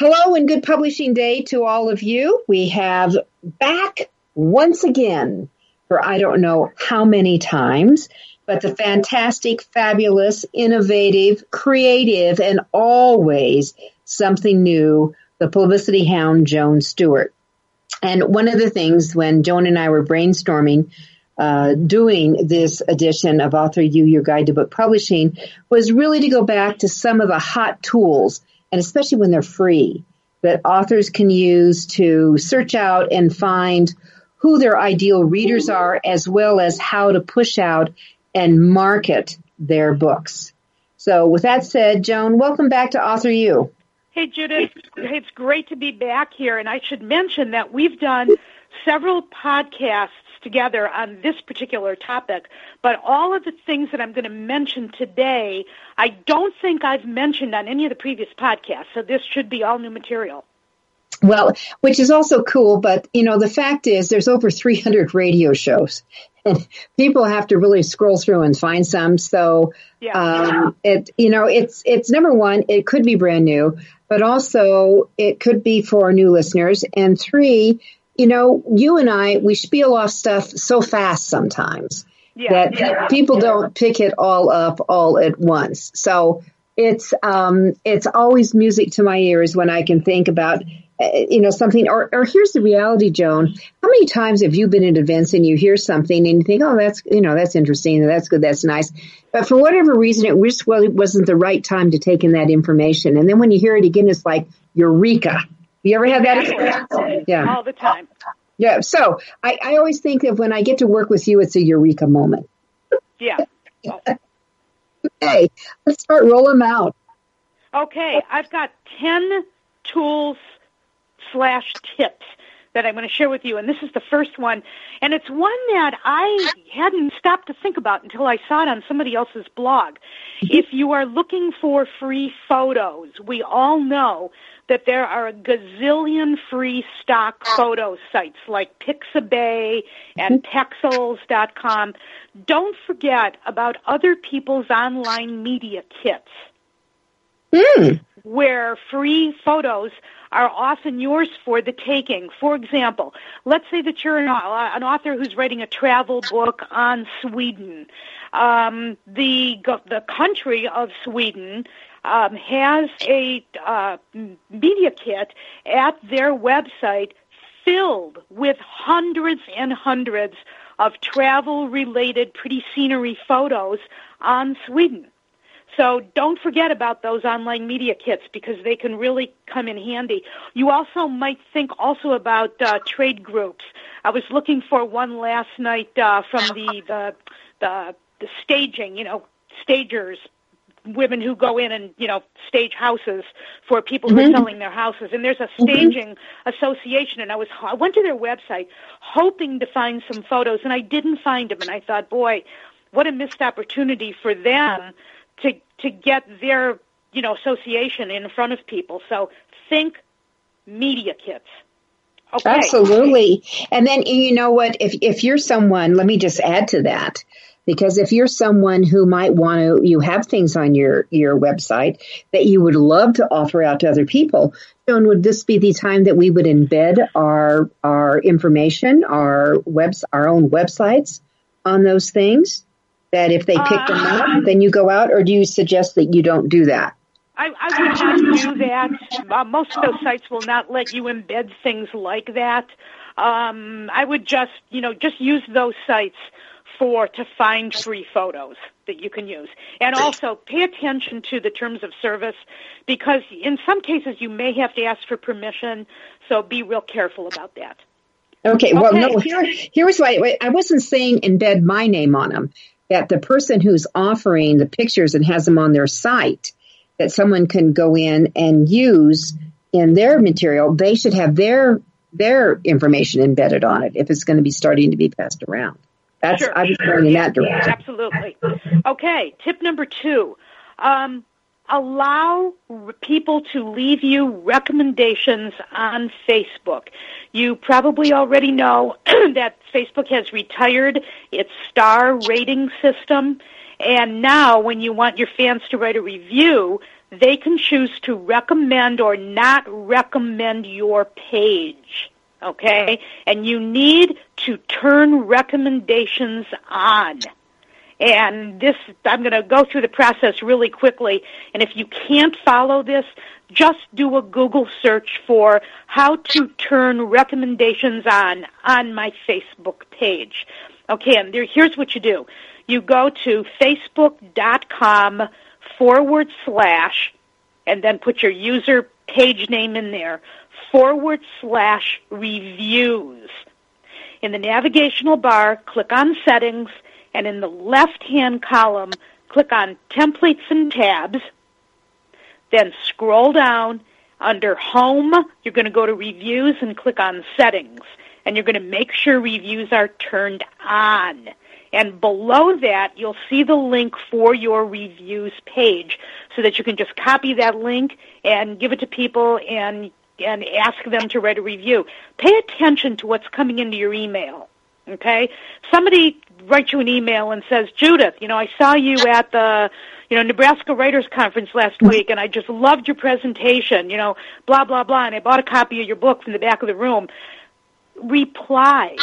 Hello and good publishing day to all of you. We have back once again for I don't know how many times, but the fantastic, fabulous, innovative, creative, and always something new, the publicity hound Joan Stewart. And one of the things when Joan and I were brainstorming uh, doing this edition of Author U, Your Guide to Book Publishing, was really to go back to some of the hot tools and especially when they're free, that authors can use to search out and find who their ideal readers are, as well as how to push out and market their books. So with that said, Joan, welcome back to Author U. Hey, Judith. It's great to be back here. And I should mention that we've done several podcasts together on this particular topic. But all of the things that I'm going to mention today, I don't think I've mentioned on any of the previous podcasts. So this should be all new material. Well, which is also cool, but you know, the fact is there's over 300 radio shows and people have to really scroll through and find some. So, yeah. um, it, you know, it's, it's number one, it could be brand new, but also it could be for new listeners. And three, you know, you and I, we spiel off stuff so fast sometimes yeah. that yeah. people don't pick it all up all at once. So it's, um, it's always music to my ears when I can think about, uh, you know, something, or, or here's the reality, Joan. How many times have you been at events and you hear something and you think, oh, that's, you know, that's interesting, that's good, that's nice. But for whatever reason, it just wasn't the right time to take in that information. And then when you hear it again, it's like, eureka you ever had that experience? Yeah. All the time. Yeah. So I, I always think of when I get to work with you, it's a eureka moment. Yeah. okay. Let's start rolling them out. Okay. I've got 10 tools slash tips that I'm going to share with you. And this is the first one. And it's one that I hadn't stopped to think about until I saw it on somebody else's blog. If you are looking for free photos, we all know that there are a gazillion free stock photo sites like Pixabay and mm-hmm. Pexels.com. Don't forget about other people's online media kits. Mm. Where free photos are often yours for the taking. For example, let's say that you're an, an author who's writing a travel book on Sweden. Um, the the country of Sweden um, has a uh, media kit at their website filled with hundreds and hundreds of travel related pretty scenery photos on Sweden. So don't forget about those online media kits because they can really come in handy. You also might think also about uh, trade groups. I was looking for one last night uh, from the, the the the staging, you know, stagers, women who go in and you know stage houses for people who mm-hmm. are selling their houses and there's a mm-hmm. staging mm-hmm. association and i was i went to their website hoping to find some photos and i didn't find them and i thought boy what a missed opportunity for them to to get their you know association in front of people. So think media kits. Okay. Absolutely. And then you know what? If if you're someone, let me just add to that. Because if you're someone who might want to, you have things on your, your website that you would love to offer out to other people. Joan, would this be the time that we would embed our, our information, our webs, our own websites on those things? that if they pick them up, uh, then you go out, or do you suggest that you don't do that? I, I would not do that. Uh, most of those sites will not let you embed things like that. Um, I would just, you know, just use those sites for to find free photos that you can use. And also pay attention to the terms of service because in some cases you may have to ask for permission, so be real careful about that. Okay, well, okay. no, here, here's why I wasn't saying embed my name on them. That the person who's offering the pictures and has them on their site, that someone can go in and use in their material, they should have their their information embedded on it if it's going to be starting to be passed around. That's sure, I was going in that direction. Absolutely. Okay, tip number two. Um, allow people to leave you recommendations on Facebook. You probably already know that Facebook has retired its star rating system, and now when you want your fans to write a review, they can choose to recommend or not recommend your page. Okay? And you need to turn recommendations on. And this, I'm going to go through the process really quickly. And if you can't follow this, just do a Google search for how to turn recommendations on on my Facebook page. Okay, and there, here's what you do. You go to facebook.com forward slash, and then put your user page name in there, forward slash reviews. In the navigational bar, click on settings, and in the left-hand column, click on templates and tabs, then scroll down under home, you're going to go to reviews and click on settings, and you're going to make sure reviews are turned on. And below that, you'll see the link for your reviews page so that you can just copy that link and give it to people and and ask them to write a review. Pay attention to what's coming into your email. Okay? Somebody writes you an email and says, Judith, you know, I saw you at the, you know, Nebraska Writers Conference last mm-hmm. week and I just loved your presentation, you know, blah, blah, blah, and I bought a copy of your book from the back of the room. Reply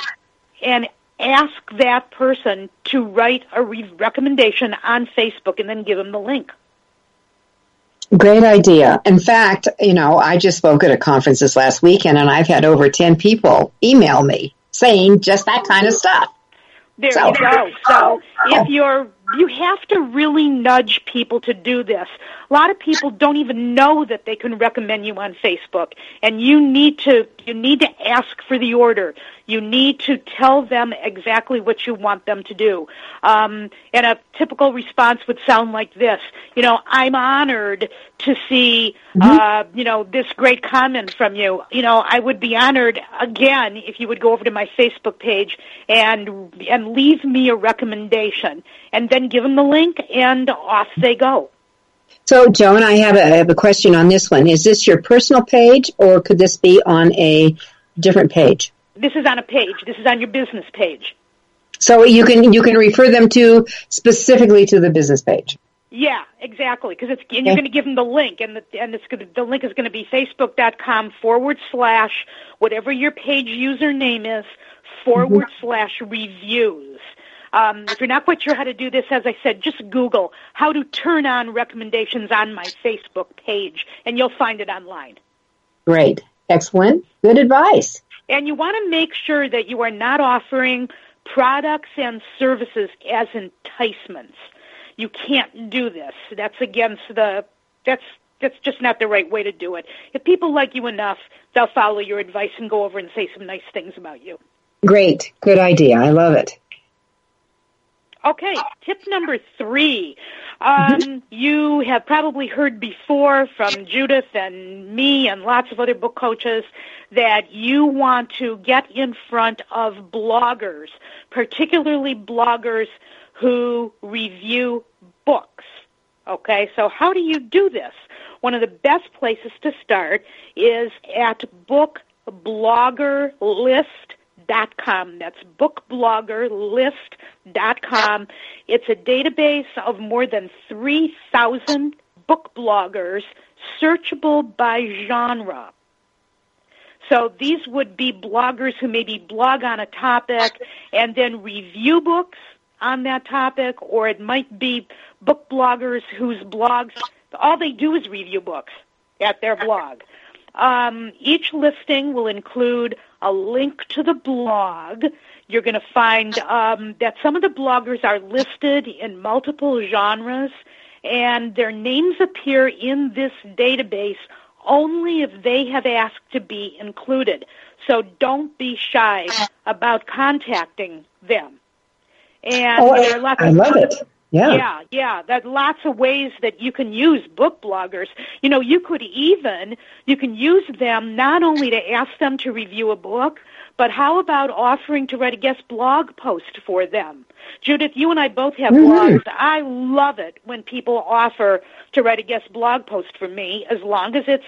and ask that person to write a re- recommendation on Facebook and then give them the link. Great idea. In fact, you know, I just spoke at a conference this last weekend and I've had over 10 people email me saying just that kind of stuff. There so. you go. So oh. if you're, you have to really nudge people to do this. A lot of people don't even know that they can recommend you on Facebook, and you need to you need to ask for the order. You need to tell them exactly what you want them to do. Um, and a typical response would sound like this: You know, I'm honored to see mm-hmm. uh, you know this great comment from you. You know, I would be honored again if you would go over to my Facebook page and and leave me a recommendation, and then give them the link, and off they go. So, Joan, I have a, I have a question on this one. Is this your personal page, or could this be on a different page? This is on a page. This is on your business page. So you can you can refer them to specifically to the business page. Yeah, exactly. Because it's and you're going to give them the link, and the and it's going to, the link is going to be facebook.com forward slash whatever your page username is forward mm-hmm. slash reviews. Um, if you're not quite sure how to do this, as I said, just Google how to turn on recommendations on my Facebook page, and you'll find it online. Great. Excellent. Good advice. And you want to make sure that you are not offering products and services as enticements. You can't do this. That's against the that's that's just not the right way to do it. If people like you enough, they'll follow your advice and go over and say some nice things about you. Great. Good idea. I love it. Okay, tip number three. Um, you have probably heard before from Judith and me and lots of other book coaches that you want to get in front of bloggers, particularly bloggers who review books. Okay, so how do you do this? One of the best places to start is at bookbloggerlist.com bookbloggerlist.com. That's bookbloggerlist.com. It's a database of more than 3,000 book bloggers, searchable by genre. So these would be bloggers who maybe blog on a topic and then review books on that topic, or it might be book bloggers whose blogs, all they do is review books at their blog. Um, each listing will include a link to the blog. You're going to find um, that some of the bloggers are listed in multiple genres, and their names appear in this database only if they have asked to be included. So don't be shy about contacting them. And oh, there are lots I love it. Yeah. Yeah, yeah. That lots of ways that you can use book bloggers. You know, you could even you can use them not only to ask them to review a book, but how about offering to write a guest blog post for them? Judith, you and I both have mm-hmm. blogs. I love it when people offer to write a guest blog post for me as long as it's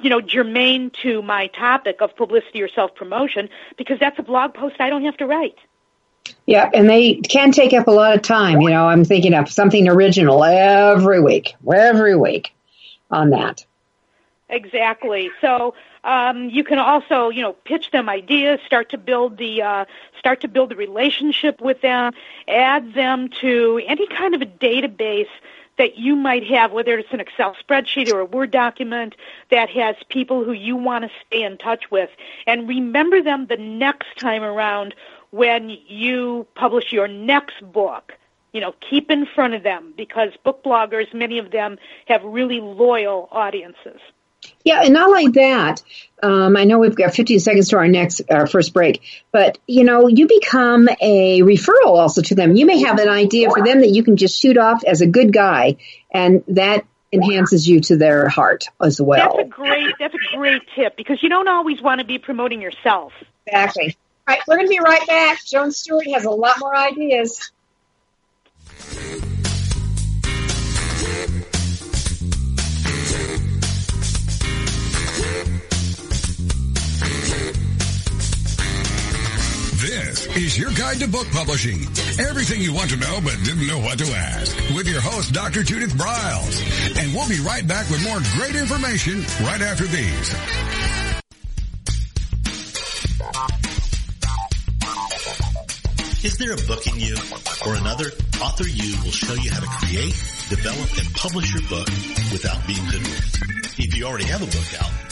you know germane to my topic of publicity or self promotion because that's a blog post I don't have to write. Yeah, and they can take up a lot of time. You know, I'm thinking of something original every week, every week on that. Exactly. So um, you can also, you know, pitch them ideas, start to build the uh, start to build the relationship with them, add them to any kind of a database that you might have, whether it's an Excel spreadsheet or a Word document that has people who you want to stay in touch with, and remember them the next time around when you publish your next book. You know, keep in front of them because book bloggers, many of them have really loyal audiences. Yeah, and not like that. Um, I know we've got 15 seconds to our next, our first break, but you know, you become a referral also to them. You may have an idea for them that you can just shoot off as a good guy, and that enhances you to their heart as well. That's a great, that's a great tip because you don't always want to be promoting yourself. Exactly. All right, we're going to be right back. Joan Stewart has a lot more ideas. This is your guide to book publishing. Everything you want to know but didn't know what to ask. With your host, Dr. Judith Briles. And we'll be right back with more great information right after these. Is there a book in you or another? Author U will show you how to create, develop, and publish your book without being hoodwinked. If you already have a book out,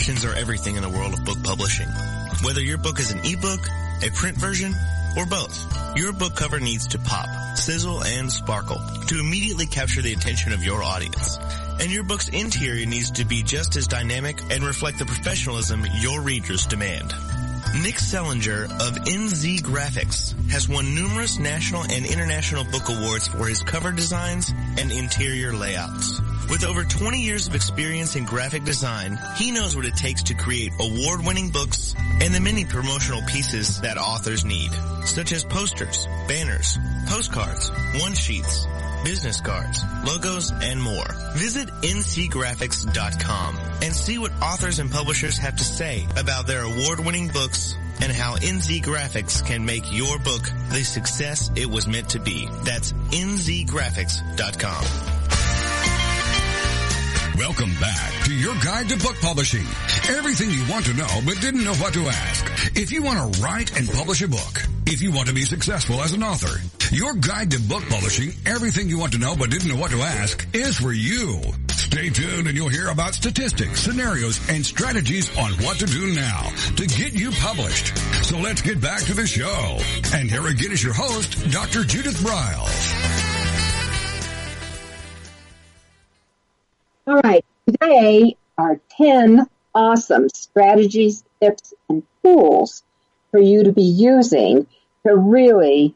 Impressions are everything in the world of book publishing. Whether your book is an ebook, a print version, or both, your book cover needs to pop, sizzle, and sparkle to immediately capture the attention of your audience. And your book's interior needs to be just as dynamic and reflect the professionalism your readers demand. Nick Zelinger of NZ Graphics has won numerous national and international book awards for his cover designs and interior layouts. With over 20 years of experience in graphic design, he knows what it takes to create award-winning books and the many promotional pieces that authors need, such as posters, banners, postcards, one-sheets, business cards, logos, and more. Visit nzgraphics.com and see what authors and publishers have to say about their award-winning books and how NZ Graphics can make your book the success it was meant to be. That's nzgraphics.com. Welcome back to your guide to book publishing. Everything you want to know but didn't know what to ask. If you want to write and publish a book, if you want to be successful as an author, your guide to book publishing, everything you want to know but didn't know what to ask, is for you. Stay tuned and you'll hear about statistics, scenarios, and strategies on what to do now to get you published. So let's get back to the show. And here again is your host, Dr. Judith Briles. All right, today are 10 awesome strategies, tips, and tools for you to be using to really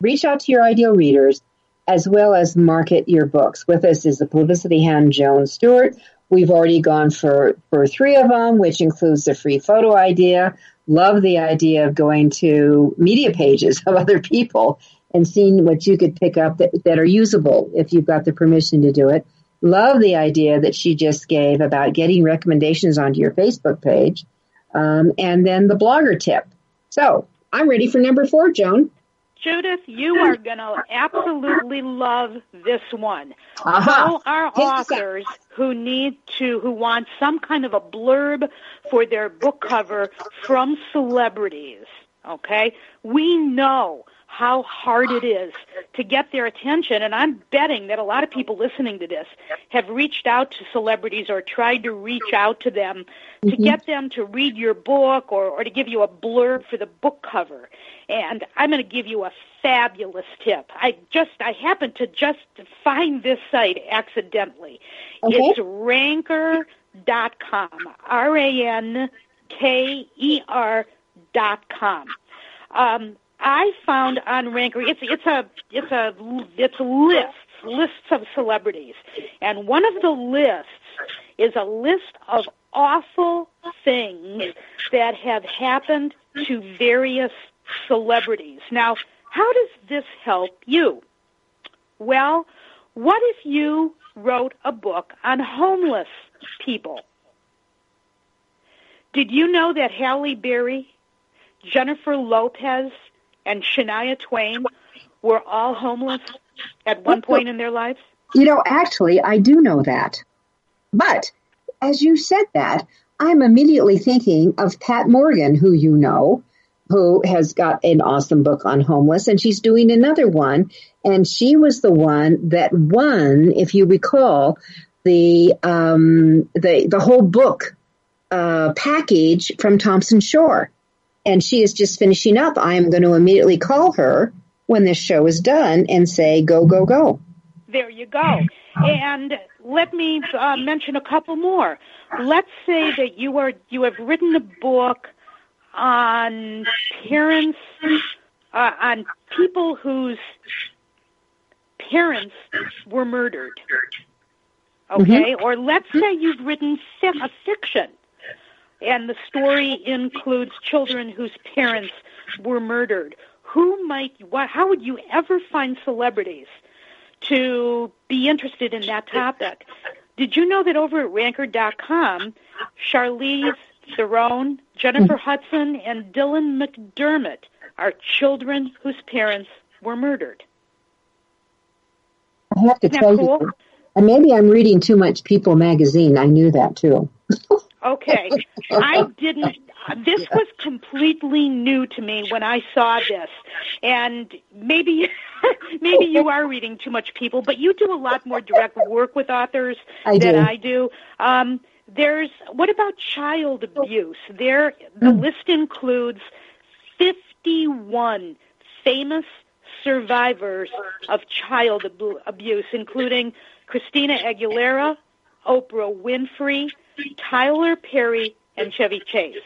reach out to your ideal readers as well as market your books. With us is the publicity hand Joan Stewart. We've already gone for, for three of them, which includes the free photo idea. Love the idea of going to media pages of other people and seeing what you could pick up that, that are usable if you've got the permission to do it. Love the idea that she just gave about getting recommendations onto your Facebook page. Um, and then the blogger tip. So I'm ready for number four, Joan. Judith, you are going to absolutely love this one. Uh-huh. All our authors who need to, who want some kind of a blurb for their book cover from celebrities, okay? We know how hard it is to get their attention. And I'm betting that a lot of people listening to this have reached out to celebrities or tried to reach out to them to mm-hmm. get them to read your book or, or to give you a blurb for the book cover. And I'm going to give you a fabulous tip. I just, I happened to just find this site accidentally. Okay. It's ranker.com. R-A-N-K-E-R dot com. Um, I found on Ranker, it's it's a it's a it's lists lists of celebrities, and one of the lists is a list of awful things that have happened to various celebrities. Now, how does this help you? Well, what if you wrote a book on homeless people? Did you know that Halle Berry, Jennifer Lopez, and Shania Twain were all homeless at one point in their lives? You know, actually, I do know that. But as you said that, I'm immediately thinking of Pat Morgan, who you know, who has got an awesome book on homeless, and she's doing another one. And she was the one that won, if you recall, the um, the the whole book uh, package from Thomson Shore and she is just finishing up, I am going to immediately call her when this show is done and say, go, go, go. There you go. And let me uh, mention a couple more. Let's say that you are you have written a book on parents uh, on people whose parents were murdered. Okay, mm-hmm. or let's say you've written a fiction and the story includes children whose parents were murdered. Who might, what, how would you ever find celebrities to be interested in that topic? Did you know that over at Ranker.com, Charlize Theron, Jennifer mm-hmm. Hudson, and Dylan McDermott are children whose parents were murdered? I have to Isn't tell cool? you, and maybe I'm reading too much People magazine. I knew that too. Okay. I didn't, this was completely new to me when I saw this. And maybe, maybe you are reading too much people, but you do a lot more direct work with authors I than do. I do. Um, there's, what about child abuse? There, the mm. list includes 51 famous survivors of child ab- abuse, including Christina Aguilera, Oprah Winfrey, Tyler Perry, and Chevy Chase.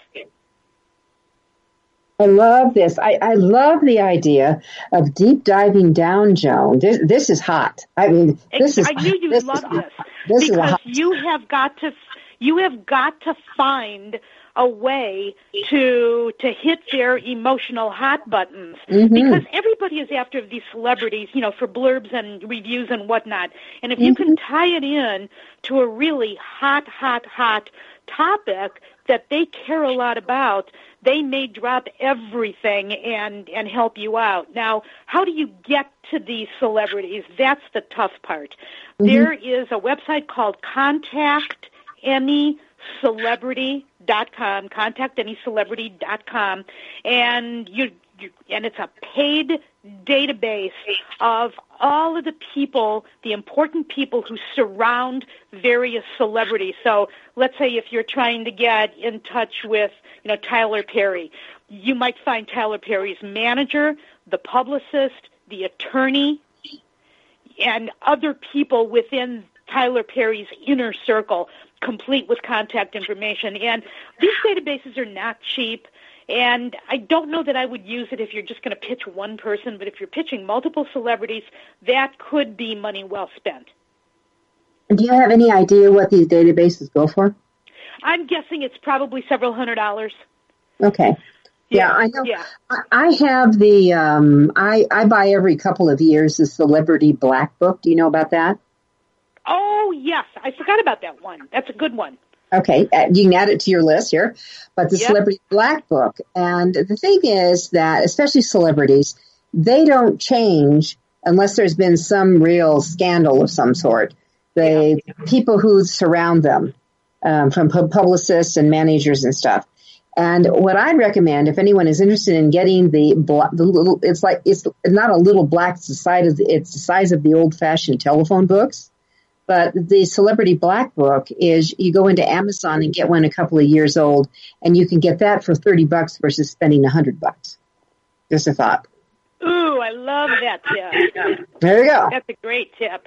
I love this. I, I love the idea of deep diving down, Joan. This, this is hot. I mean, this is. I knew you'd love this, this because you have got to you have got to find a way to to hit their emotional hot buttons mm-hmm. because everybody is after these celebrities, you know, for blurbs and reviews and whatnot. And if mm-hmm. you can tie it in to a really hot, hot, hot topic that they care a lot about, they may drop everything and and help you out. Now, how do you get to these celebrities? That's the tough part. Mm-hmm. There is a website called Contact Any celebrity.com, contactanycelebrity.com, and you, you and it's a paid database of all of the people, the important people who surround various celebrities. So let's say if you're trying to get in touch with, you know, Tyler Perry, you might find Tyler Perry's manager, the publicist, the attorney, and other people within Tyler Perry's inner circle, complete with contact information. And these databases are not cheap. And I don't know that I would use it if you're just going to pitch one person, but if you're pitching multiple celebrities, that could be money well spent. Do you have any idea what these databases go for? I'm guessing it's probably several hundred dollars. Okay. Yeah, Yeah, I know. yeah. I, I have the um I I buy every couple of years the Celebrity Black Book. Do you know about that? Oh, yes. I forgot about that one. That's a good one. Okay, uh, you can add it to your list here. But the Yep. Celebrity Black Book, and the thing is that especially celebrities, they don't change unless there's been some real scandal of some sort. The people who surround them, um, from publicists and managers and stuff. And what I'd recommend, if anyone is interested in getting the the little, it's like it's not a little black. It's the size of the, it's the size of the old fashioned telephone books. But the Celebrity Black Book is you go into Amazon and get one a couple of years old, and you can get that for thirty bucks versus spending a hundred bucks. Just a thought. Ooh, I love that tip. There you go. That's a great tip.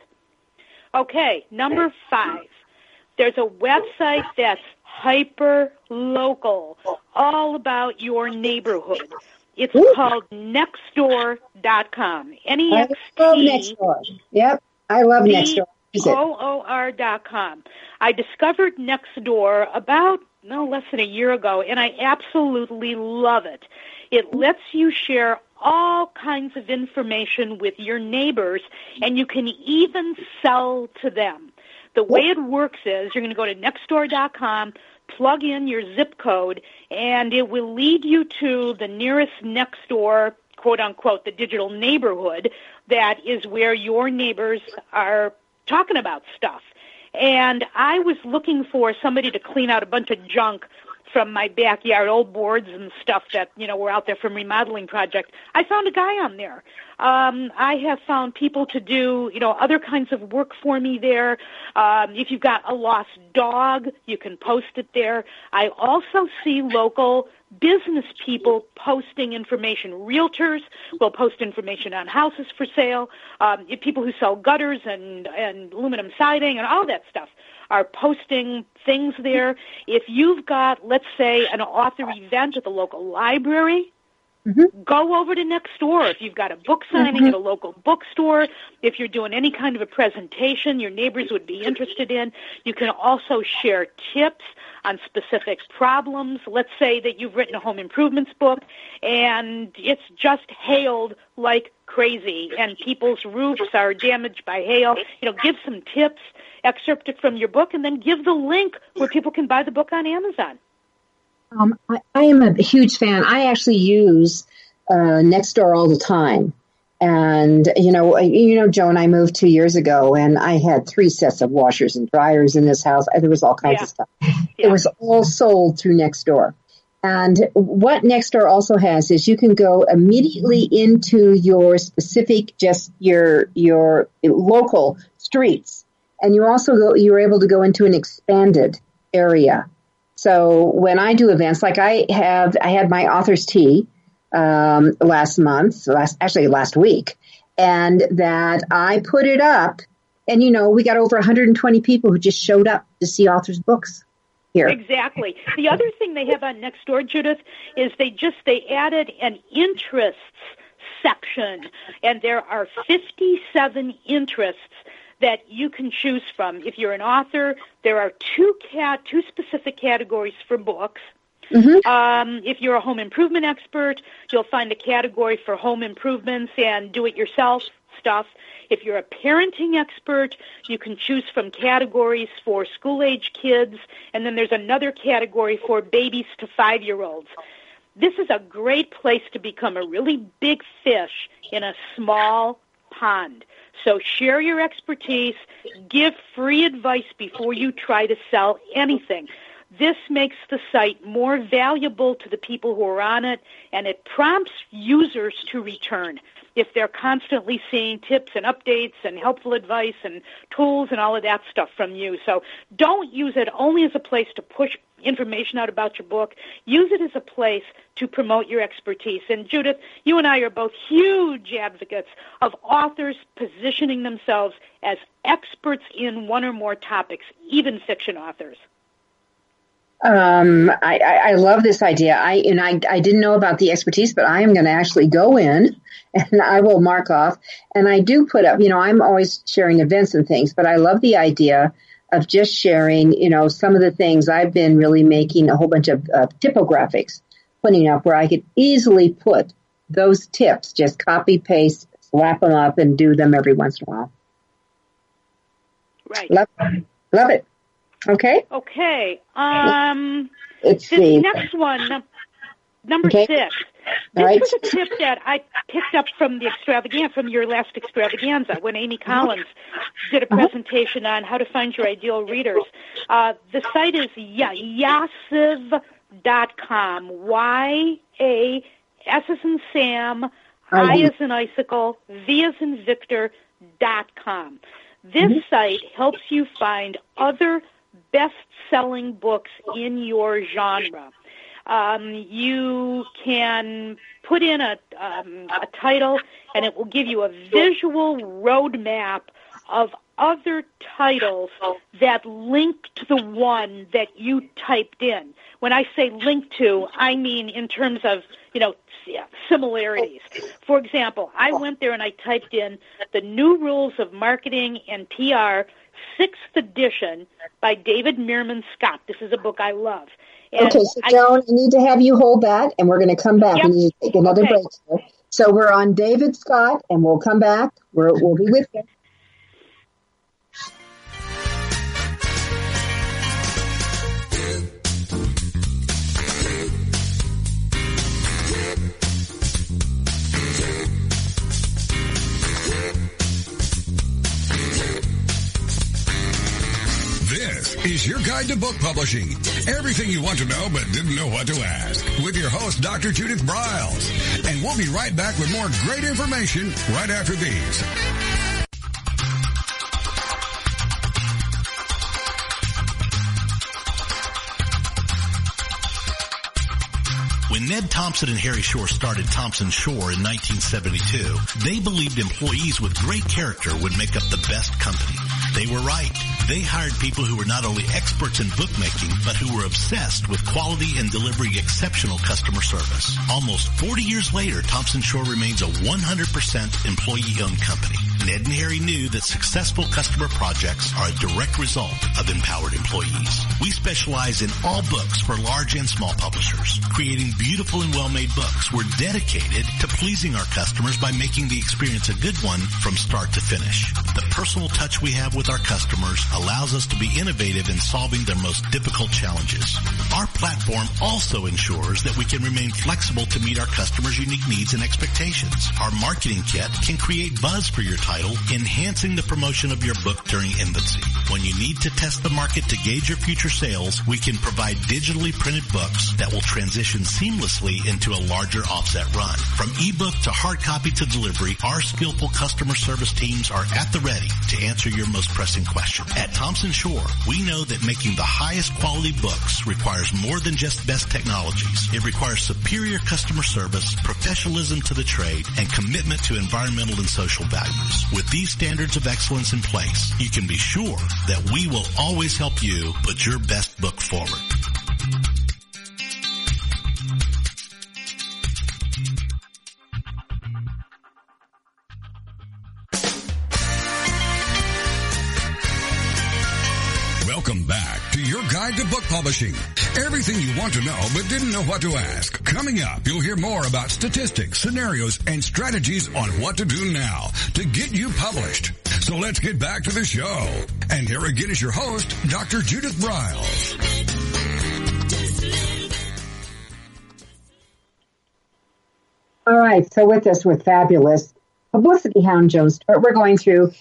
Okay, number five. There's a website that's hyper local, all about your neighborhood. It's Ooh. called nextdoor.com. N E I X love Nextdoor. Yep, I love Nextdoor. Use it. O-O-R dot com. I discovered Nextdoor about no less than a year ago, and I absolutely love it. It lets you share all kinds of information with your neighbors, and you can even sell to them. The way it works is you're going to go to nextdoor.com, plug in your zip code, and it will lead you to the nearest Nextdoor, quote unquote, the digital neighborhood that is where your neighbors are talking about stuff. And I was looking for somebody to clean out a bunch of junk from my backyard, old boards and stuff that, you know, were out there from remodeling project. I found a guy on there. Um, I have found people to do, you know, other kinds of work for me there. Um, if you've got a lost dog, you can post it there. I also see local business people posting information. Realtors will post information on houses for sale. Um, people who sell gutters and, and aluminum siding and all that stuff are posting things there. If you've got, let's say, an author event at the local library, Mm-hmm. go over to next door. If you've got a book signing at mm-hmm. a local bookstore, if you're doing any kind of a presentation your neighbors would be interested in, you can also share tips on specific problems. Let's say that you've written a home improvements book and it's just hailed like crazy and people's roofs are damaged by hail. You know, give some tips, excerpt it from your book, and then give the link where people can buy the book on Amazon. Um, I, I am a huge fan. I actually use uh, Nextdoor all the time. And you know, you know, Joan, I moved two years ago, and I had three sets of washers and dryers in this house. There was all kinds Yeah. of stuff. It was all sold through Nextdoor. And what Nextdoor also has is you can go immediately into your specific, just your your local streets, and you also go. You're able to go into an expanded area. So when I do events, like I have, I had my author's tea um, last month, last actually last week, and that I put it up, and you know we got over 120 people who just showed up to see authors' books here. Exactly. The other thing they have on next door, Judith, is they just they added an interests section, and there are 57 interests that you can choose from. If you're an author, there are two cat two specific categories for books. Um, if you're a home improvement expert, you'll find a category for home improvements and do-it-yourself stuff. If you're a parenting expert, you can choose from categories for school-age kids, and then there's another category for babies to five-year-olds. This is a great place to become a really big fish in a small pond. So share your expertise, give free advice before you try to sell anything. This makes the site more valuable to the people who are on it, and it prompts users to return if they're constantly seeing tips and updates and helpful advice and tools and all of that stuff from you. So don't use it only as a place to push information out about your book. Use it as a place to promote your expertise. And Judith, you and I are both huge advocates of authors positioning themselves as experts in one or more topics, even fiction authors. Um, I, I, I, love this idea. I and I, I didn't know about the expertise, but I am going to actually go in and I will mark off. And I do put up, you know, I'm always sharing events and things, but I love the idea of just sharing, you know, some of the things I've been really making a whole bunch of uh, typographics, putting up where I could easily put those tips, just copy paste, slap them up, and do them every once in a while. Right. Love, love it. Okay. Okay. Um, it's this the next one, number Okay. six. This right. was a tip that I picked up from the extravaganza, from your last extravaganza, when Amy Collins did a Uh-huh. presentation on how to find your ideal readers. Uh, the site is ya- yasiv.com. Y A S as in Sam, I I do. as in icicle, V as in Victor dot com. This Mm-hmm. site helps you find other best-selling books in your genre. Um, you can put in a, um, a title, and it will give you a visual roadmap of other titles that link to the one that you typed in. When I say link to, I mean in terms of, you know, similarities. For example, I went there and I typed in the new rules of marketing and PR, sixth edition by David Meerman Scott. This is a book I love. And Okay, so I- Joan, I need to have you hold that, and we're going to come back. Yep. We need to take another Okay. break here. So we're on David Scott, and we'll come back. We're, we'll be with you. This is your guide to book publishing. Everything you want to know but didn't know what to ask. With your host, Dr. Judith Briles. And we'll be right back with more great information right after these. When Ned Thomson and Harry Shore started Thomson Shore in 1972, they believed employees with great character would make up the best company. They were right. They hired people who were not only experts in bookmaking, but who were obsessed with quality and delivering exceptional customer service. Almost 40 years later, Thomson Shore remains a 100% employee-owned company. Ned and Harry knew that successful customer projects are a direct result of empowered employees. We specialize in all books for large and small publishers, creating beautiful and well-made books. We're dedicated to pleasing our customers by making the experience a good one from start to finish. The personal touch we have with our customers allows us to be innovative in solving their most difficult challenges. Our platform also ensures that we can remain flexible to meet our customers' unique needs and expectations. Our marketing kit can create buzz for your title, enhancing the promotion of your book during infancy. When you need to test the market to gauge your future sales, we can provide digitally printed books that will transition seamlessly into a larger offset run. From ebook to hard copy to delivery, our skillful customer service teams are at the ready to answer your most pressing question. At Thomson Shore, we know that making the highest quality books requires more than just best technologies. It requires superior customer service, professionalism to the trade, and commitment to environmental and social values. With these standards of excellence in place, you can be sure that we will always help you put your best book forward. Welcome back to your guide to book publishing. Everything you want to know but didn't know what to ask. Coming up, you'll hear more about statistics, scenarios, and strategies on what to do now to get you published. So let's get back to the show. And here again is your host, Dr. Judith Briles. All right, so with us, with fabulous publicity hound Joan Stewart, we're going through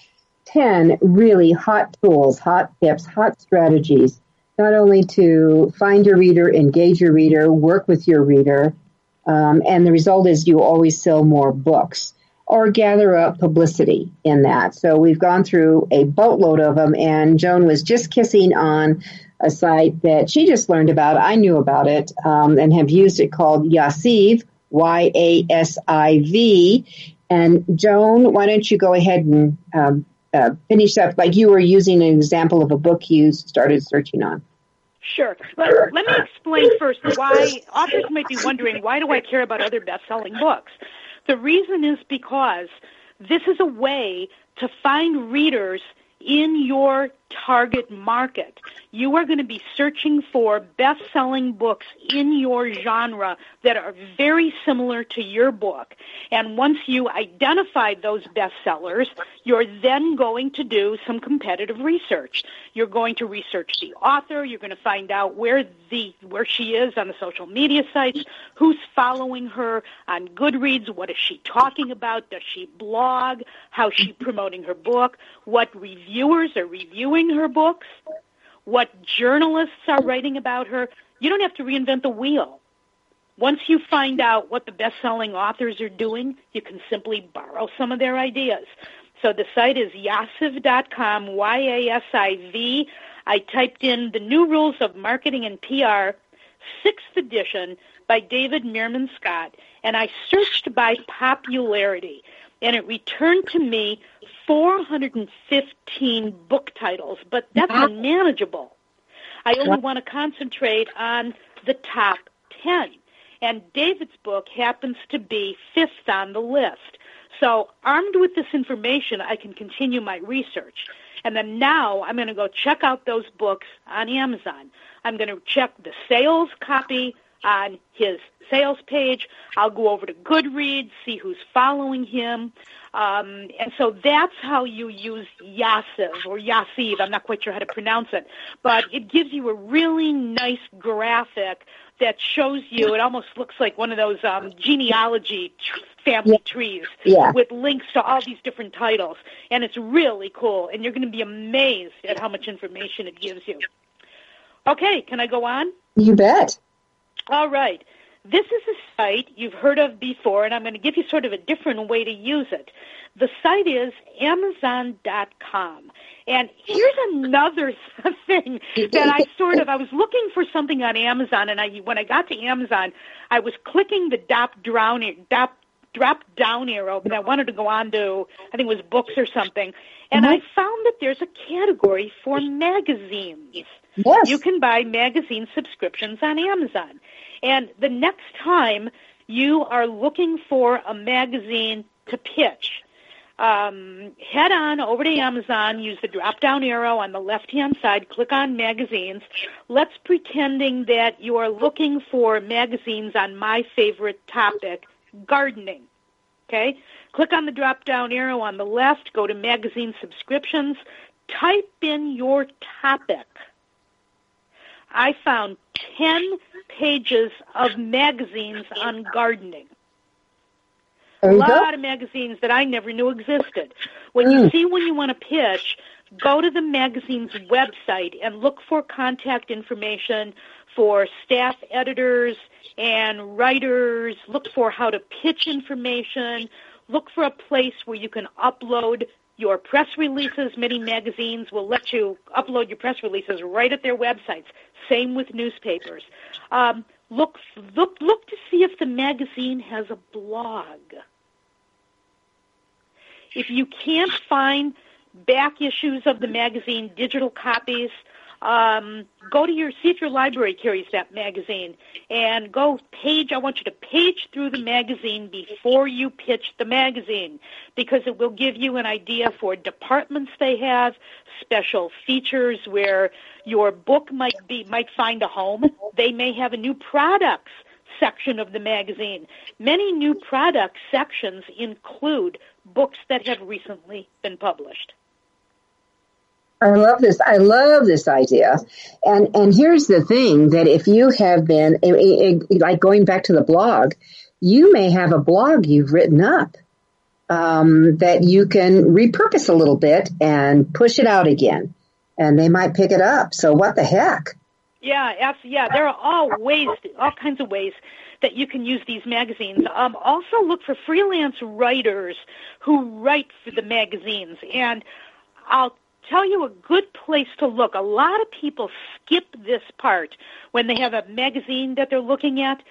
10 really hot tools, hot tips, hot strategies, not only to find your reader, engage your reader, work with your reader, um, and the result is you always sell more books or gather up publicity in that. So we've gone through a boatload of them, and Joan was just kissing on a site that she just learned about. I knew about it um, and have used it called Yasiv, Y A S I V. And Joan, why don't you go ahead and um, uh, finish up like you were using an example of a book you started searching on? Sure. Let, let me explain first why authors might be wondering why do I care about other best-selling books? The reason is because this is a way to find readers in your target market. You are going to be searching for best selling books in your genre that are very similar to your book. And once you identify those bestsellers, you're then going to do some competitive research. You're going to research the author, you're going to find out where the where she is on the social media sites, who's following her on Goodreads, what is she talking about, does she blog, how's she promoting her book, what reviewers are reviewing her books, what journalists are writing about her. You don't have to reinvent the wheel. Once you find out what the best-selling authors are doing, you can simply borrow some of their ideas. So the site is yasiv.com, Y-A-S-I-V. I typed in the new rules of marketing and PR, sixth edition by David Meerman Scott, and I searched by popularity, and it returned to me 415 book titles, but that's unmanageable. I only want to concentrate on the top 10. And David's book happens to be fifth on the list. So, armed with this information, I can continue my research. And then now I'm going to go check out those books on Amazon. I'm going to check the sales copy on his sales page. I'll go over to Goodreads, see who's following him. Um, and so that's how you use Yasiv or Yasiv. I'm not quite sure how to pronounce it, but it gives you a really nice graphic that shows you. It almost looks like one of those um, genealogy family yeah. trees yeah. with links to all these different titles, and it's really cool. And you're going to be amazed at how much information it gives you. Okay, can I go on? You bet. All right. This is a site you've heard of before, and I'm going to give you sort of a different way to use it. The site is Amazon.com. And here's another thing that I sort of I was looking for something on Amazon, and I when I got to Amazon, I was clicking the drop down drop drop down arrow, but I wanted to go on to I think it was books or something, and mm-hmm. I found that there's a category for magazines. Yes. You can buy magazine subscriptions on Amazon. And the next time you are looking for a magazine to pitch, um, head on over to Amazon, use the drop down arrow on the left hand side, click on magazines. Let's pretending that you are looking for magazines on my favorite topic, gardening. Okay? Click on the drop down arrow on the left, go to magazine subscriptions, type in your topic. I found 10 pages of magazines on gardening. A lot of magazines that I never knew existed. When you mm. see when you want to pitch, go to the magazine's website and look for contact information for staff editors and writers. Look for how to pitch information. Look for a place where you can upload your press releases. Many magazines will let you upload your press releases right at their websites. Same with newspapers. Um, look, look, look to see if the magazine has a blog. If you can't find back issues of the magazine, digital copies, um, go to your see if your library carries that magazine. And go page i want you to page through the magazine before you pitch the magazine. Because it will give you an idea for departments they have special features where your book might be might find a home. They may have a new products section of the magazine. Many new product sections include books that have recently been published I love this. I love this idea. And and here's the thing that if you have been like going back to the blog, you may have a blog you've written up um, that you can repurpose a little bit and push it out again, and they might pick it up. So what the heck? Yeah, absolutely. Yeah, there are all ways, all kinds of ways that you can use these magazines. Um, also, look for freelance writers who write for the magazines, and I'll tell you a good place to look. A lot of people skip this part when they have a magazine that they're looking at.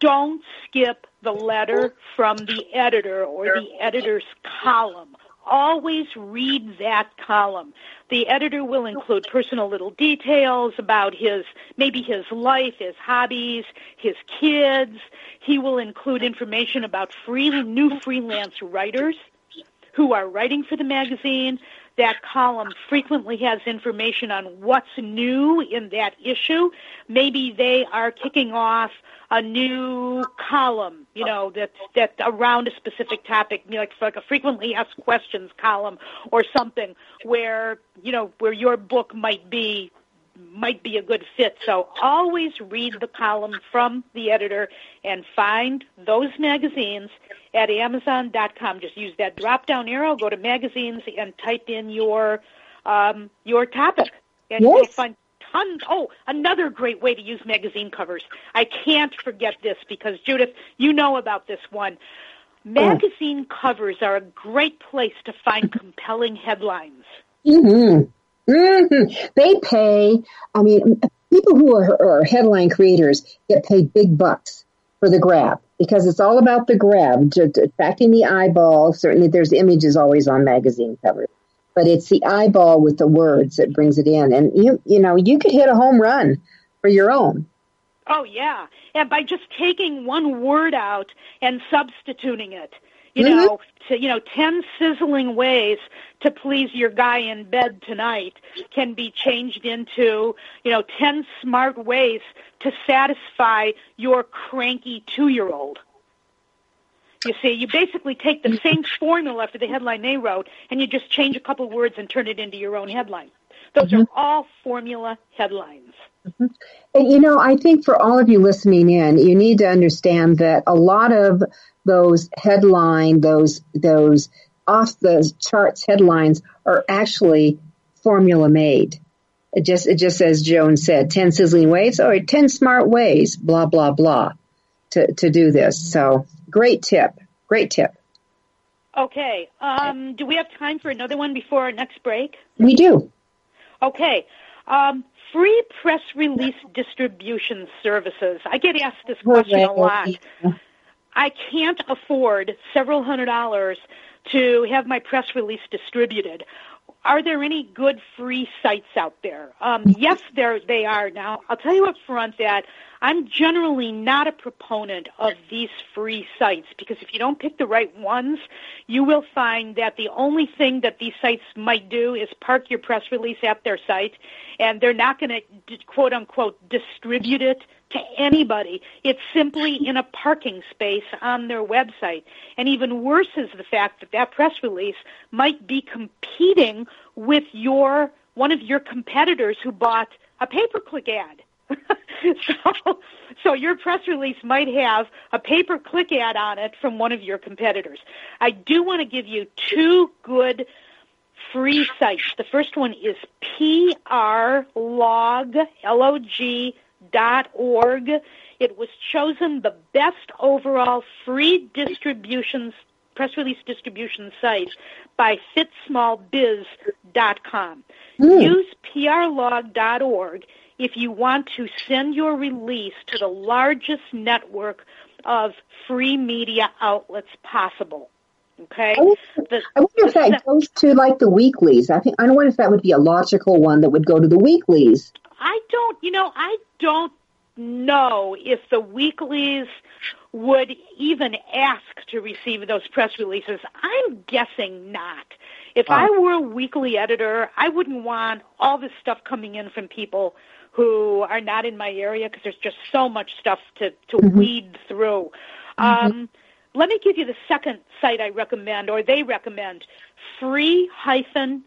Don't skip the letter from the editor or the editor's column. always read that column. The editor will include personal little details about his, maybe his life, his hobbies, his kids. He will include information about free, new freelance writers who are writing for the magazine. That column frequently has information on what's new in that issue. Maybe they are kicking off a new column, you know, that that around a specific topic, you know, like, like a frequently asked questions column or something where you know where your book might be might be a good fit. So always read the column from the editor and find those magazines at Amazon.com. Just use that drop down arrow, go to magazines, and type in your um, your topic, and yes. you'll find tons. Oh, another great way to use magazine covers. I can't forget this because Judith, you know about this one. Magazine oh. covers are a great place to find compelling headlines. Mm-hmm. Mm-hmm. They pay. I mean, people who are, are headline creators get paid big bucks for the grab because it's all about the grab, attracting the eyeball. Certainly, there's images always on magazine covers but it's the eyeball with the words that brings it in. And you, you know, you could hit a home run for your own. Oh yeah, and by just taking one word out and substituting it, you mm-hmm. know, to you know, ten sizzling ways to please your guy in bed tonight can be changed into you know ten smart ways to satisfy your cranky two-year-old. You see, you basically take the same formula for the headline they wrote, and you just change a couple words and turn it into your own headline. Those mm-hmm. are all formula headlines. Mm-hmm. And, you know, I think for all of you listening in, you need to understand that a lot of those headline, those those off the charts headlines are actually formula made. It just it just as Joan said, ten sizzling ways or ten smart ways, blah blah blah, to to do this. So Great tip. Great tip. Okay. Um, do we have time for another one before our next break? We do. Okay. Um, free press release distribution services. I get asked this question a lot. I can't afford several hundred dollars to have my press release distributed. Are there any good free sites out there? Um, yes, there they are. Now, I'll tell you up front that I'm generally not a proponent of these free sites because if you don't pick the right ones, you will find that the only thing that these sites might do is park your press release at their site and they're not going to quote unquote distribute it to anybody. It's simply in a parking space on their website. And even worse is the fact that that press release might be competing with your one of your competitors who bought a pay-per-click ad. so, so your press release might have a pay-per-click ad on it from one of your competitors. I do want to give you two good free sites. The first one is prlog, L-O-G dot org. It was chosen the best overall free distributions press release distribution site by fitsmallbiz.com. Mm. Use prlog.org if you want to send your release to the largest network of free media outlets possible. Okay. I wonder, the, I wonder if that goes to like the weeklies. I think I don't wonder if that would be a logical one that would go to the weeklies. I don't. You know, I don't know if the weeklies would even ask to receive those press releases. I'm guessing not. If oh. I were a weekly editor, I wouldn't want all this stuff coming in from people who are not in my area because there's just so much stuff to to mm-hmm. weed through. Mm-hmm. Um, let me give you the second site I recommend, or they recommend, free hyphen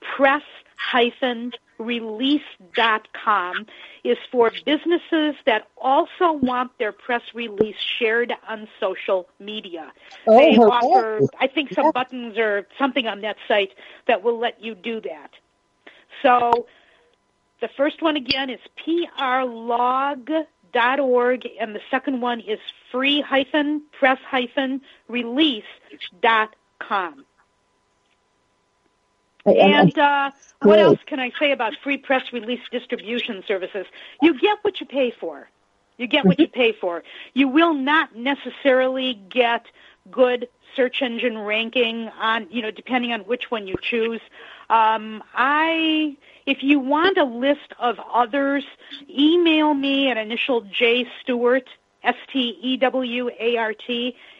press hyphen release.com is for businesses that also want their press release shared on social media. Oh, they offer, I think, some buttons or something on that site that will let you do that. So the first one again is prlog.org, and the second one is free hyphen press hyphen release.com. And uh, what else can I say about free press release distribution services? You get what you pay for. You get what you pay for. You will not necessarily get good search engine ranking on, you know, depending on which one you choose. Um, I, if you want a list of others, email me at initial J Stewart, S-T-E-W-A-R-T,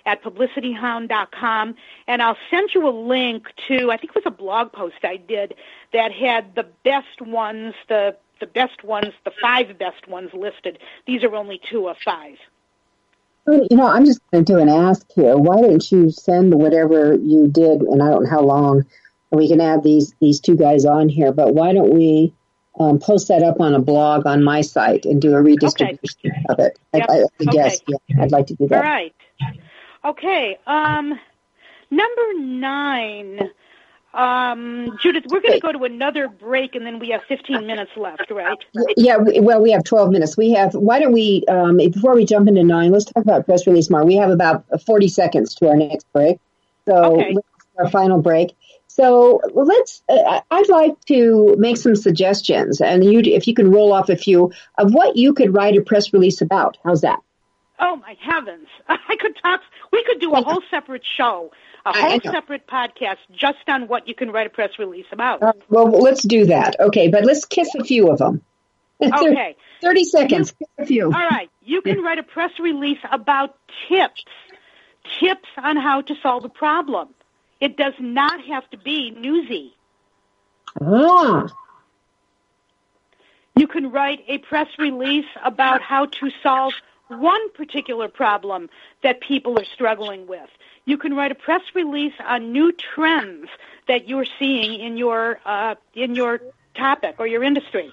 at publicityhound.com, and I'll send you a link to, I think it was a blog post I did that had the best ones, the the best ones, the five best ones listed. These are only two of five. You know, I'm just going to do an ask here. Why don't you send whatever you did, and I don't know how long, we can add these these two guys on here. But why don't we um, post that up on a blog on my site and do a redistribution okay. of it? Yep. I, I, I guess okay. yeah, I'd like to do that. All right. Okay. Um, number nine. Um, Judith, we're going to go to another break, and then we have 15 minutes left, right? Yeah. Well, we have 12 minutes. We have. Why don't we? Um, before we jump into nine, let's talk about press release more. We have about 40 seconds to our next break. So okay. our final break. So let's. Uh, I'd like to make some suggestions, and you, if you can roll off a few of what you could write a press release about. How's that? Oh my heavens! I could talk. We could do a whole separate show, a whole separate podcast just on what you can write a press release about. Uh, well, let's do that. Okay, but let's kiss a few of them. Okay, thirty seconds. You, kiss a few. All right, you can write a press release about tips, tips on how to solve a problem. It does not have to be newsy. Ah. You can write a press release about how to solve one particular problem that people are struggling with. You can write a press release on new trends that you're seeing in your uh, in your topic or your industry.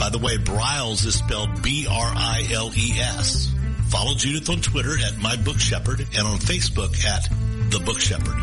By the way, Briles is spelled B-R-I-L-E-S. Follow Judith on Twitter at My Book Shepherd and on Facebook at The Book Shepherd.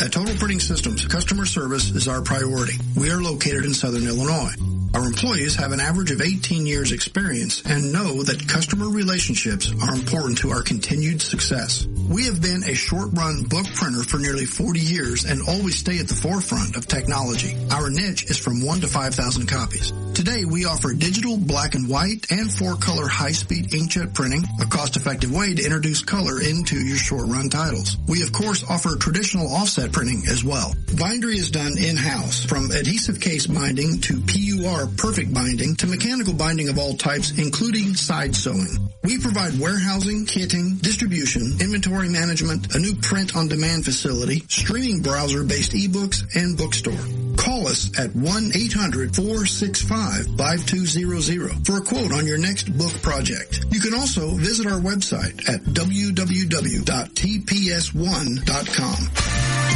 At Total Printing Systems, customer service is our priority. We are located in Southern Illinois. Our employees have an average of 18 years experience and know that customer relationships are important to our continued success. We have been a short run book printer for nearly 40 years and always stay at the forefront of technology. Our niche is from 1 to 5,000 copies. Today we offer digital, black and white, and four color high speed inkjet printing, a cost effective way to introduce color into your short run titles. We of course offer traditional offset printing as well. Bindery is done in-house from adhesive case binding to PUR perfect binding to mechanical binding of all types, including side sewing. We provide warehousing, kitting, distribution, inventory management, a new print on demand facility, streaming browser based ebooks, and bookstore. Call us at 1-800-465-5200 for a quote on your next book project. You can also visit our website at www.tps1.com.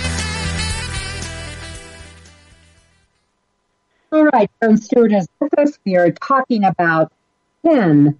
All right, Joan Stewart is with us. We are talking about 10,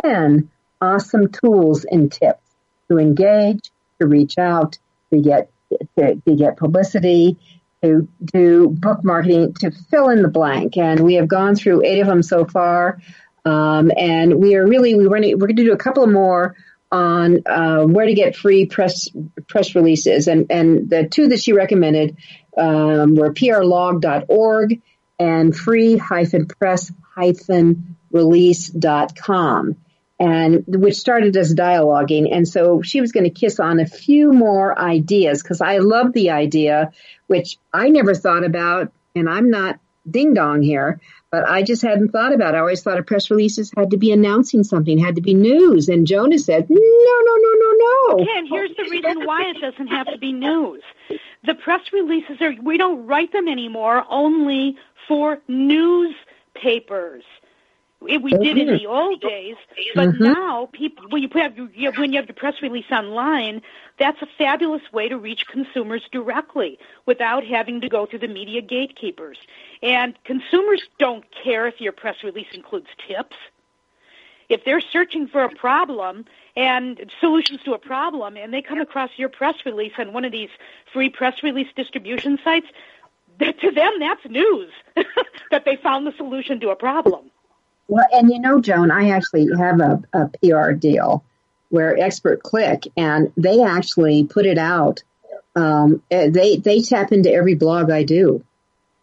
10 awesome tools and tips to engage, to reach out, to get to, to get publicity, to do book marketing, to fill in the blank. And we have gone through eight of them so far. Um, and we are really we we're going to do a couple more on uh, where to get free press press releases. And and the two that she recommended um, were prlog.org and free-press-release.com and which started as dialoguing. And so she was going to kiss on a few more ideas because I love the idea, which I never thought about. And I'm not ding dong here, but I just hadn't thought about. It. I always thought a press releases had to be announcing something, had to be news. And Jonah said, no, no, no, no, no. And here's the reason why it doesn't have to be news. The press releases are, we don't write them anymore only for newspapers. We did in the old days, but mm-hmm. now people when you have you when you have the press release online, that's a fabulous way to reach consumers directly without having to go through the media gatekeepers. And consumers don't care if your press release includes tips. If they're searching for a problem and solutions to a problem and they come across your press release on one of these free press release distribution sites, to them that's news that they found the solution to a problem. Well, and you know, Joan, I actually have a, a PR deal where ExpertClick, and they actually put it out. Um, eh, they they tap into every blog I do,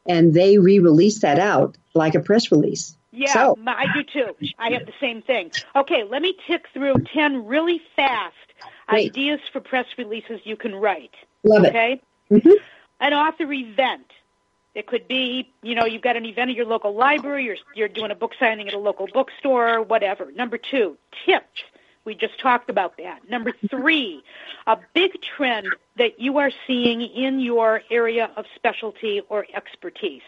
and they re-release that out like a press release. Yeah, so. I do too. I have the same thing. Okay, let me tick through ten really fast Great. ideas for press releases you can write. Love okay? it. Okay, mm-hmm. an author event. It could be, you know, you've got an event at your local library, you're, you're doing a book signing at a local bookstore, whatever. Number two, tips. We just talked about that. Number three, a big trend that you are seeing in your area of specialty or expertise.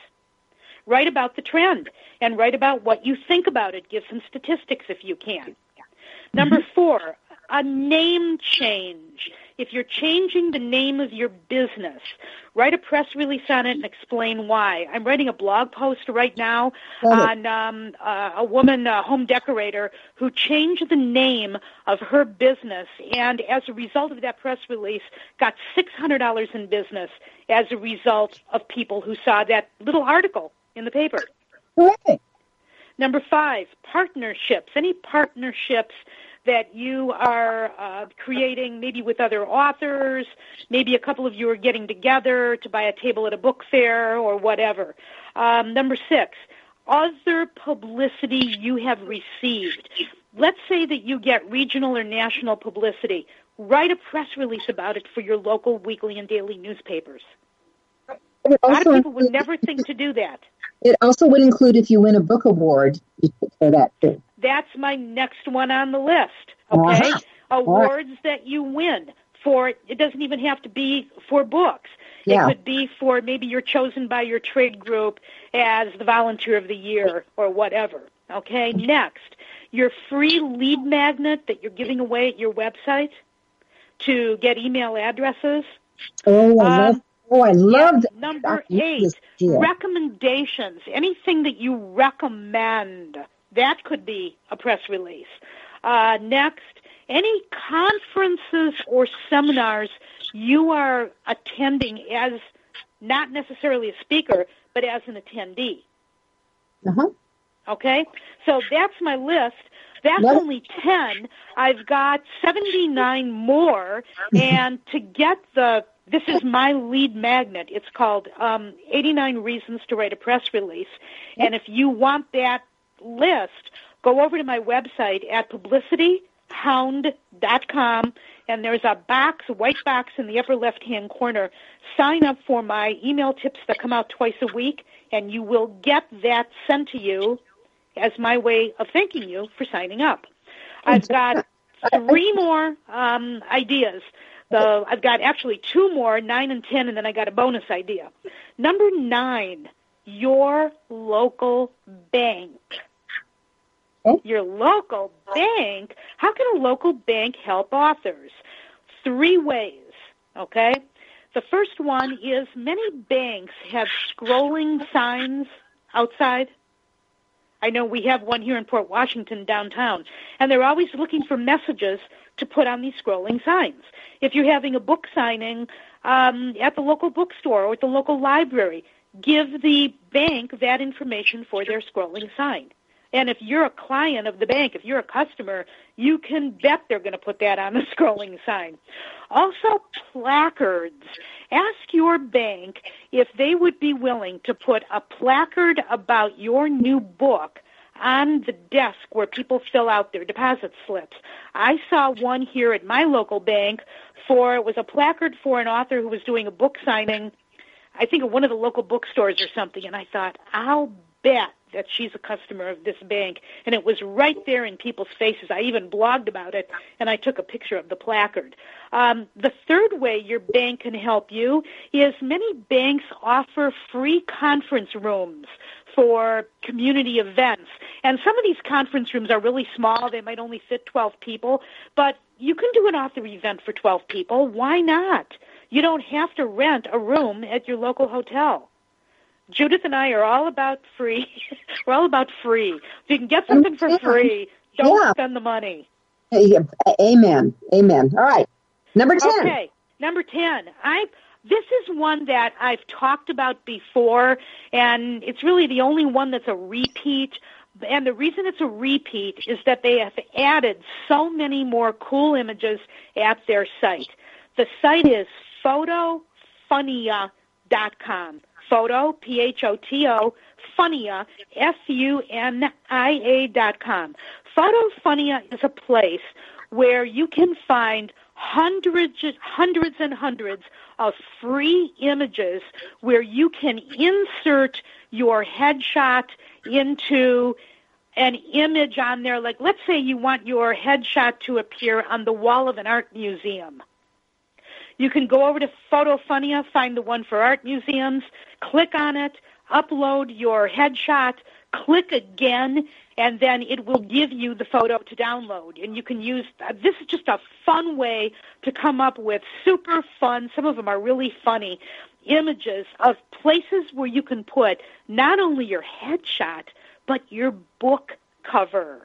Write about the trend and write about what you think about it. Give some statistics if you can. Number mm-hmm. four, a name change. If you're changing the name of your business, write a press release on it and explain why. I'm writing a blog post right now on um, uh, a woman, a home decorator, who changed the name of her business, and as a result of that press release, got $600 in business as a result of people who saw that little article in the paper. Right. Number five, partnerships. Any partnerships that you are uh, creating maybe with other authors, maybe a couple of you are getting together to buy a table at a book fair or whatever. Um, number six, other publicity you have received. Let's say that you get regional or national publicity. Write a press release about it for your local weekly and daily newspapers. A lot of people would never think to do that. It also would include if you win a book award for that too. That's my next one on the list. Okay, uh-huh. awards right. that you win for. It doesn't even have to be for books. Yeah. It could be for maybe you're chosen by your trade group as the volunteer of the year or whatever. Okay, next, your free lead magnet that you're giving away at your website to get email addresses. Oh, I um, love Oh, I love that. Number eight, recommendations. Anything that you recommend. That could be a press release. Uh, next, any conferences or seminars you are attending as not necessarily a speaker, but as an attendee. Uh-huh. Okay? So that's my list. That's what? only 10. I've got 79 more. and to get the this is my lead magnet. It's called um, 89 Reasons to Write a Press Release. And if you want that list, go over to my website at publicityhound.com and there's a box, white box in the upper left-hand corner. Sign up for my email tips that come out twice a week, and you will get that sent to you as my way of thanking you for signing up. I've got three more um, ideas. So I've got actually two more, nine and ten, and then I got a bonus idea. Number nine, your local bank. Your local bank? How can a local bank help authors? Three ways, okay? The first one is many banks have scrolling signs outside. I know we have one here in Port Washington downtown, and they're always looking for messages to put on these scrolling signs. If you're having a book signing um, at the local bookstore or at the local library, give the bank that information for their scrolling sign. And if you're a client of the bank, if you're a customer, you can bet they're going to put that on the scrolling sign. Also, placards. Ask your bank if they would be willing to put a placard about your new book on the desk where people fill out their deposit slips. I saw one here at my local bank for it was a placard for an author who was doing a book signing I think at one of the local bookstores or something and I thought I'll bet that she's a customer of this bank. And it was right there in people's faces. I even blogged about it, and I took a picture of the placard. Um, the third way your bank can help you is many banks offer free conference rooms for community events. And some of these conference rooms are really small. They might only fit 12 people, but you can do an author event for 12 people. Why not? You don't have to rent a room at your local hotel. Judith and I are all about free. We're all about free. If you can get something for free, don't yeah. spend the money. Amen. Amen. All right. Number 10. Okay. Number 10. I this is one that I've talked about before and it's really the only one that's a repeat. And the reason it's a repeat is that they have added so many more cool images at their site. The site is photofunia.com photo, P-H-O-T-O, Funia, F-U-N-I-A dot com. Photofunia is a place where you can find hundreds, hundreds and hundreds of free images where you can insert your headshot into an image on there. Like, let's say you want your headshot to appear on the wall of an art museum. You can go over to Photofunia, find the one for art museums, click on it, upload your headshot, click again, and then it will give you the photo to download. And you can use uh, this is just a fun way to come up with super fun. Some of them are really funny images of places where you can put not only your headshot but your book cover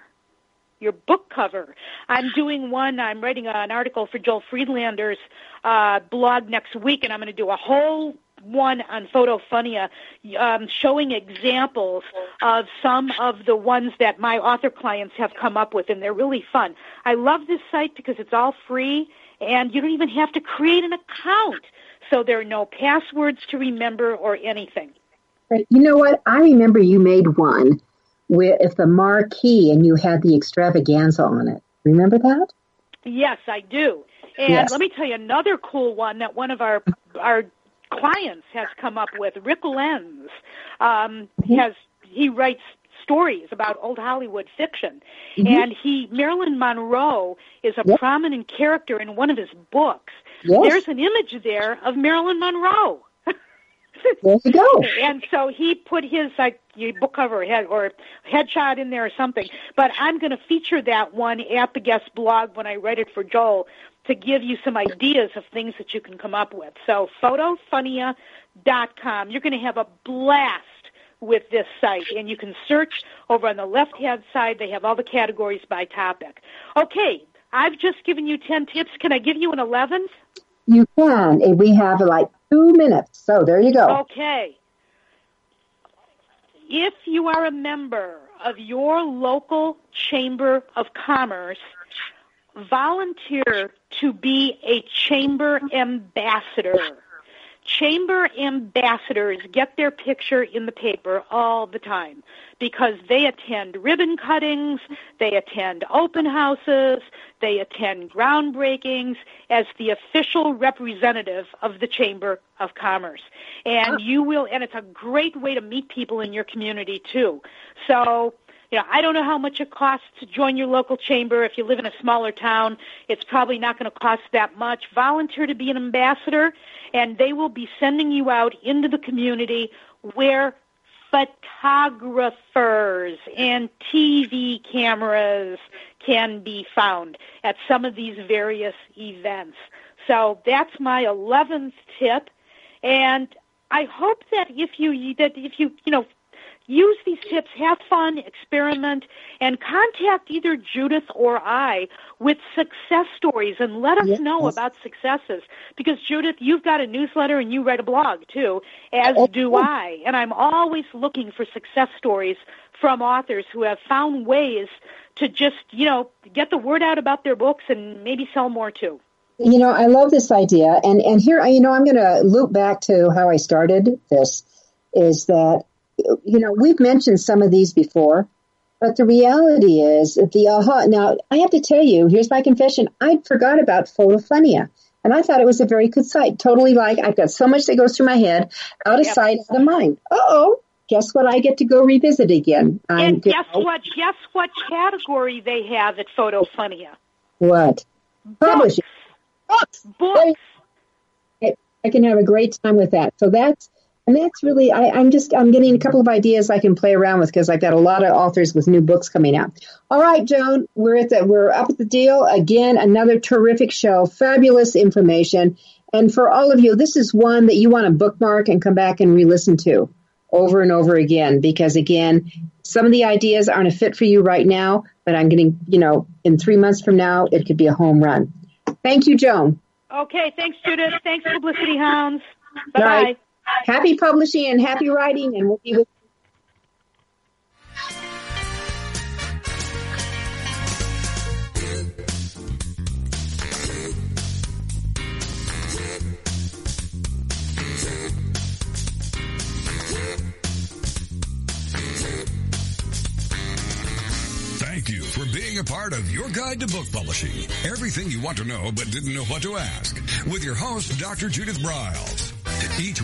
your book cover. I'm doing one. I'm writing an article for Joel Friedlander's uh, blog next week, and I'm going to do a whole one on Photofunia, um, showing examples of some of the ones that my author clients have come up with, and they're really fun. I love this site because it's all free, and you don't even have to create an account, so there are no passwords to remember or anything. You know what? I remember you made one with the marquee and you had the extravaganza on it. Remember that? Yes, I do. And yes. let me tell you another cool one that one of our our clients has come up with. Rick Lenz um, mm-hmm. has he writes stories about old Hollywood fiction, mm-hmm. and he Marilyn Monroe is a yep. prominent character in one of his books. Yes. There's an image there of Marilyn Monroe. There you go. and so he put his like book cover head or headshot in there or something. But I'm going to feature that one at the guest blog when I write it for Joel to give you some ideas of things that you can come up with. So photofunia.com. You're going to have a blast with this site and you can search over on the left hand side they have all the categories by topic okay i've just given you 10 tips can i give you an 11th you can we have like two minutes. So there you go. Okay. If you are a member of your local chamber of commerce, volunteer to be a chamber ambassador. Chamber ambassadors get their picture in the paper all the time because they attend ribbon cuttings, they attend open houses, they attend groundbreakings as the official representative of the Chamber of Commerce. And you will, and it's a great way to meet people in your community too. So, you know, I don't know how much it costs to join your local chamber. If you live in a smaller town, it's probably not going to cost that much. Volunteer to be an ambassador, and they will be sending you out into the community where photographers and TV cameras can be found at some of these various events. So that's my 11th tip. And I hope that if you, that if you, you know, use these tips, have fun, experiment, and contact either Judith or I with success stories and let us yes. know about successes. Because Judith, you've got a newsletter and you write a blog too, as oh, do I. And I'm always looking for success stories from authors who have found ways to just, you know, get the word out about their books and maybe sell more too. You know, I love this idea. And, and here, you know, I'm going to loop back to how I started this is that you know, we've mentioned some of these before, but the reality is the aha. Now, I have to tell you, here's my confession. I forgot about Photofunia. And I thought it was a very good site. Totally like, I've got so much that goes through my head, out of yep. sight, out of mind. oh, guess what? I get to go revisit again. And guess know, what? Guess what category they have at Photofunia? What? Publishing. Books. Books. I can have a great time with that. So that's and that's really I, am just I'm getting a couple of ideas I can play around with because I've got a lot of authors with new books coming out. All right, Joan, we're at the we're up at the deal again. Another terrific show, fabulous information, and for all of you, this is one that you want to bookmark and come back and re-listen to over and over again because again, some of the ideas aren't a fit for you right now, but I'm getting you know in three months from now it could be a home run. Thank you, Joan. Okay, thanks, Judith. Thanks, Publicity Hounds. Bye bye. Happy publishing and happy writing, and we'll be with Thank you for being a part of your guide to book publishing. Everything you want to know but didn't know what to ask. With your host, Dr. Judith Briles. Each